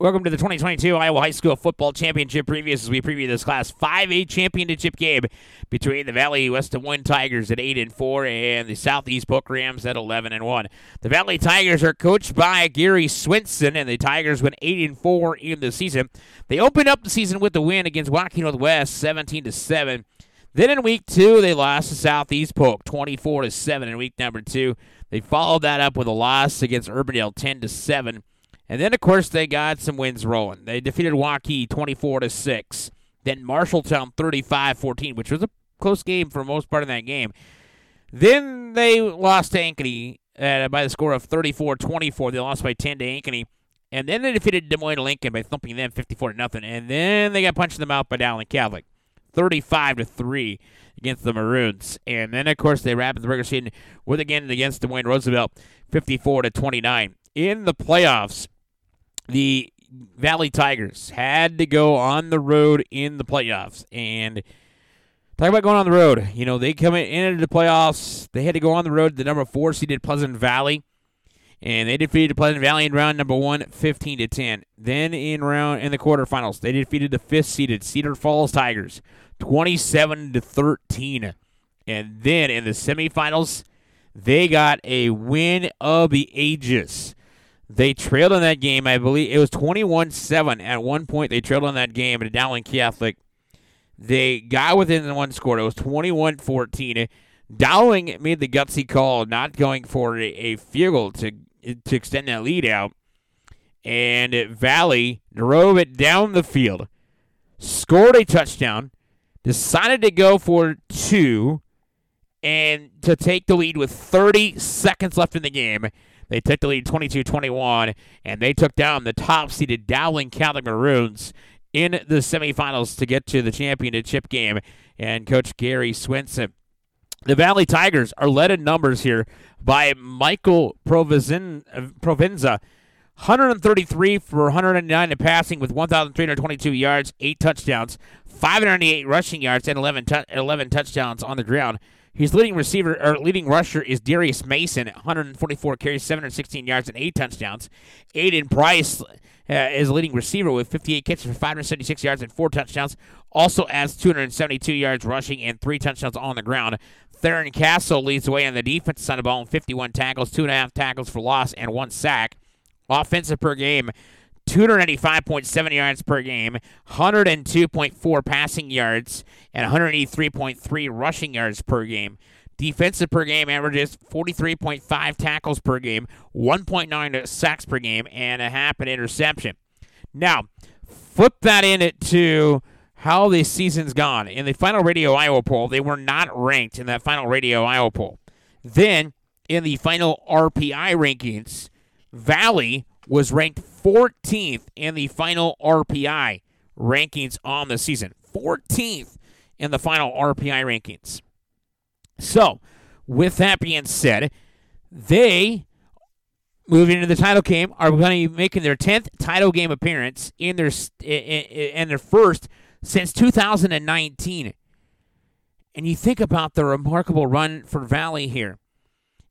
Welcome to the 2022 Iowa High School Football Championship previews as we preview this Class 5A championship game between the Valley West Des Moines Tigers at 8 and 4 and the Southeast Polk Rams at 11 and 1. The Valley Tigers are coached by Gary Swenson, and the Tigers went 8 and 4 in the season. They opened up the season with a win against Waukee Northwest, 17 to 7. Then in week two, they lost to Southeast Polk, 24 to 7 in week number two. They followed that up with a loss against Urbandale, 10 to 7. And then, of course, they got some wins rolling. They defeated Waukee 24 to 6. Then Marshalltown 35 14, which was a close game for most part of that game. Then they lost to Ankeny uh, by the score of 34 24. They lost by 10 to Ankeny. And then they defeated Des Moines Lincoln by thumping them 54 to nothing. And then they got punched in the mouth by Dowling Catholic 35 to 3 against the Maroons. And then, of course, they wrapped the regular season with again against Des Moines Roosevelt 54 to 29. In the playoffs, the Valley Tigers had to go on the road in the playoffs. And talk about going on the road. You know, they come in, into the playoffs. They had to go on the road. To the number four seeded Pleasant Valley. And they defeated Pleasant Valley in round number one, 15 to 10. Then in round in the quarterfinals, they defeated the fifth seeded Cedar Falls Tigers, 27 to 13. And then in the semifinals, they got a win of the ages. They trailed in that game. I believe it was 21 7 at one point. They trailed in that game at Dowling Catholic. They got within the one score. It was 21 14. Dowling made the gutsy call not going for a, field goal to, to extend that lead out. And Valley drove it down the field, scored a touchdown, decided to go for two, and to take the lead with 30 seconds left in the game they took the lead 22 21, and they took down the top seeded Dowling Catholic Maroons in the semifinals to get to the championship game. And Coach Gary Swenson. The Valley Tigers are led in numbers here by Michael Provenzin, uh, Provenza. 133 for 109 in passing with 1,322 yards, 8 touchdowns, 598 rushing yards, and 11, 11 touchdowns on the ground. His leading receiver or leading rusher is Darius Mason, at 144 carries, 716 yards, and eight touchdowns. Aiden Price uh, is leading receiver with 58 catches for 576 yards and four touchdowns. Also adds 272 yards rushing and three touchdowns on the ground. Theron Castle leads the way on the defensive side of the ball in 51 tackles, two and a half tackles for loss, and one sack. Offensive per game, 295.7 yards per game, 102.4 passing yards, and 183.3 rushing yards per game. Defensive per game averages 43.5 tackles per game, 1.9 sacks per game, and a half an interception. Now, flip that into how the season's gone. In the final Radio Iowa poll, they were not ranked in that final Radio Iowa poll. Then, in the final RPI rankings, Valley was ranked 14th in the final RPI rankings on the season. 14th in the final RPI rankings. So, with that being said, they moving into the title game are going to be making their 10th title game appearance in their in their first since 2019. And you think about the remarkable run for Valley here.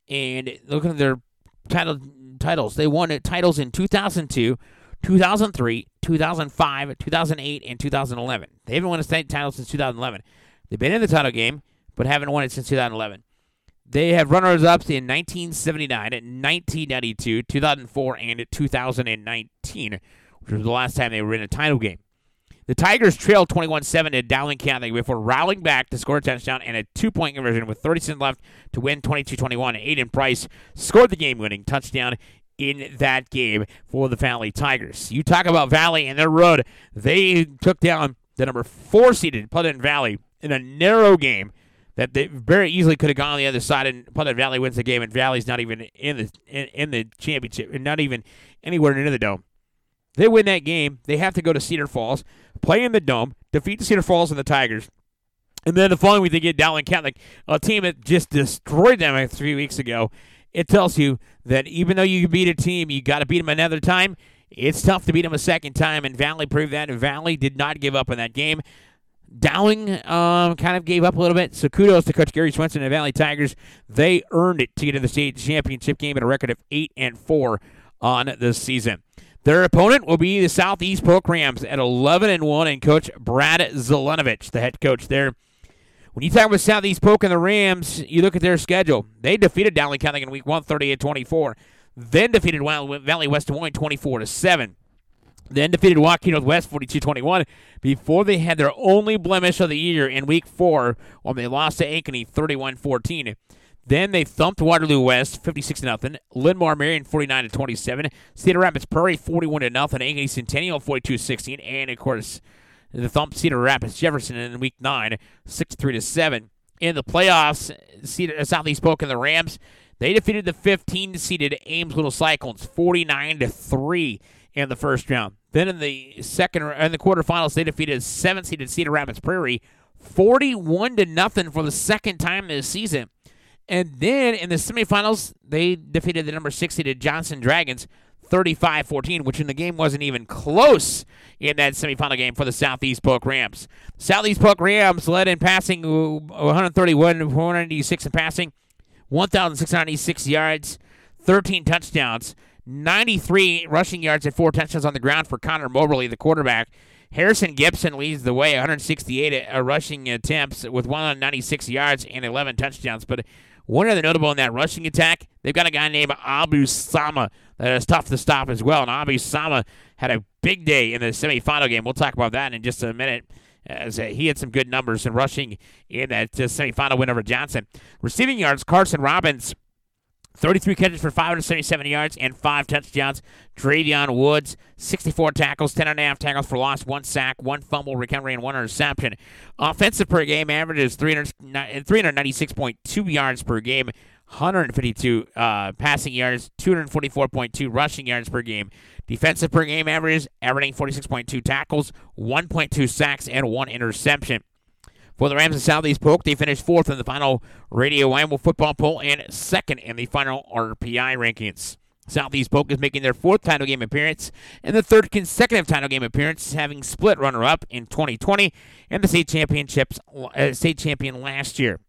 And looking at their title titles. They won titles in 2002, 2003, 2005, 2008, and 2011. They haven't won a state title since 2011. They've been in the title game, but haven't won it since 2011. They have runners ups in 1979, 1992, 2004, and 2019, which was the last time they were in a title game. The Tigers trailed 21 7 to Dowling County before rallying back to score a touchdown and a two point conversion with 30 seconds left to win 22 21. Aiden Price scored the game winning touchdown in that game for the Valley Tigers. You talk about Valley and their road. They took down the number four seeded Pleasant Valley in a narrow game that they very easily could have gone on the other side and Pleasant Valley wins the game and Valley's not even in the in, in the championship and not even anywhere near the dome. They win that game. They have to go to Cedar Falls, play in the dome, defeat the Cedar Falls and the Tigers. And then the following week they get Dowling Catholic, a team that just destroyed them a few weeks ago. It tells you that even though you beat a team, you got to beat them another time. It's tough to beat them a second time, and Valley proved that. Valley did not give up in that game. Dowling um, kind of gave up a little bit. So kudos to Coach Gary Swenson and the Valley Tigers. They earned it to get to the state championship game at a record of eight and four on the season. Their opponent will be the Southeast Polk Rams at 11 and one, and Coach Brad Zelenovich, the head coach there. When you talk about Southeast Polk and the Rams, you look at their schedule. They defeated Dowling County in week 138 24, then defeated Valley West Des Moines 24 to 7 then defeated Waukee Northwest 42-21 before they had their only blemish of the year in week four when they lost to Ankeny 31-14. Then they thumped Waterloo West 56 0 Linn-Mar Marion 49 27, Cedar Rapids Prairie 41 0, Ankeny Centennial 42 16, and of course the thump Cedar Rapids Jefferson in week nine 63 7. In the playoffs, Cedar, uh, Southeast Polk and the Rams they defeated the 15 seeded Ames Little Cyclones 49 3 in the first round. Then in the second uh, in the quarterfinals, they defeated seven seeded Cedar Rapids Prairie, 41 0 for the second time this season. And then in the semifinals, they defeated the number six seeded Johnston Dragons, 35-14, which in the game wasn't even close in that semifinal game for the Southeast Polk Rams. Southeast Polk Rams led in passing, 131 496 in passing, 1,696 yards, 13 touchdowns. 93 rushing yards and four touchdowns on the ground for Connor Moberly, the quarterback. Harrison Gibson leads the way, 168 uh, rushing attempts with 196 yards and 11 touchdowns. But one other notable in that rushing attack, they've got a guy named Abu Sama that is tough to stop as well. And Abu Sama had a big day in the semifinal game. We'll talk about that in just a minute. As uh, he had some good numbers in rushing in that uh, semifinal win over Johnston. Receiving yards, Carson Robbins 33 catches for 577 yards and five touchdowns. Dravion Woods, 64 tackles, 10 and a half tackles for loss, one sack, one fumble recovery, and one interception. Offensive per game averages 396.2 yards per game, 152 uh, passing yards, 244.2 rushing yards per game. Defensive per game averages averaging 46.2 tackles, 1.2 sacks, and one interception. For the Rams of Southeast Polk, they finished fourth in the final Radio Iowa football poll and second in the final RPI rankings. Southeast Polk is making their fourth title game appearance and the third consecutive title game appearance, having split runner-up in 2020 and the state championships uh, state champion last year.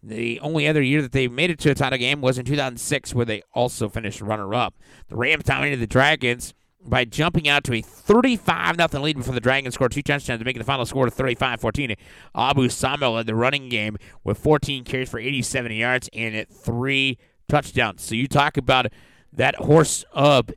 The only other year that they made it to a title game was in 2006, where they also finished runner-up. The Rams dominated the Dragons by jumping out to a 35 0 lead before the Dragons scored two touchdowns to make the final score to 35 14. Abu Samuel led the running game with 14 carries for 87 yards and three touchdowns. So you talk about that horse of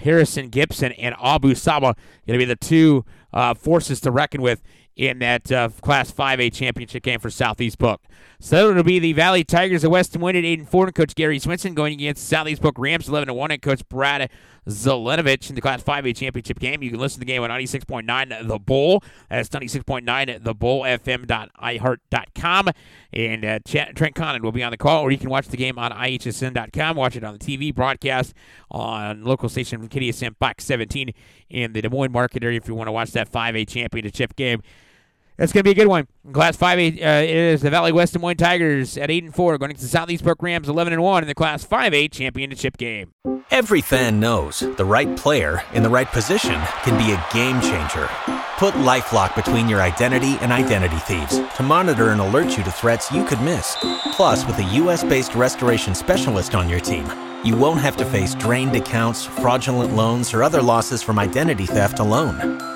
Harrison Gibson and Abu Sama going to be the two uh, forces to reckon with in that uh, Class 5A championship game for Southeast Polk. So it'll be the Valley Tigers of West Des Moines at 8 and 4, and Coach Gary Swenson going against Southeast Book Rams 11 and 1, and Coach Brad Zelenovich in the Class 5A championship game. You can listen to the game on 96.9 The Bull. That's 96.9 The Bull FM.iheart.com. And uh, Trent Condon will be on the call, or you can watch the game on IHSN.com. Watch it on the TV broadcast on local station from KDSM Fox 17 in the Des Moines market area if you want to watch that 5A championship game. That's going to be a good one. Class 5A uh, is the Valley West Des Moines Tigers at 8 and 4, going to the Southeast Polk Rams 11 and 1 in the Class 5A championship game. Every fan knows the right player in the right position can be a game changer. Put LifeLock between your identity and identity thieves to monitor and alert you to threats you could miss. Plus, with a U.S.-based restoration specialist on your team, you won't have to face drained accounts, fraudulent loans, or other losses from identity theft alone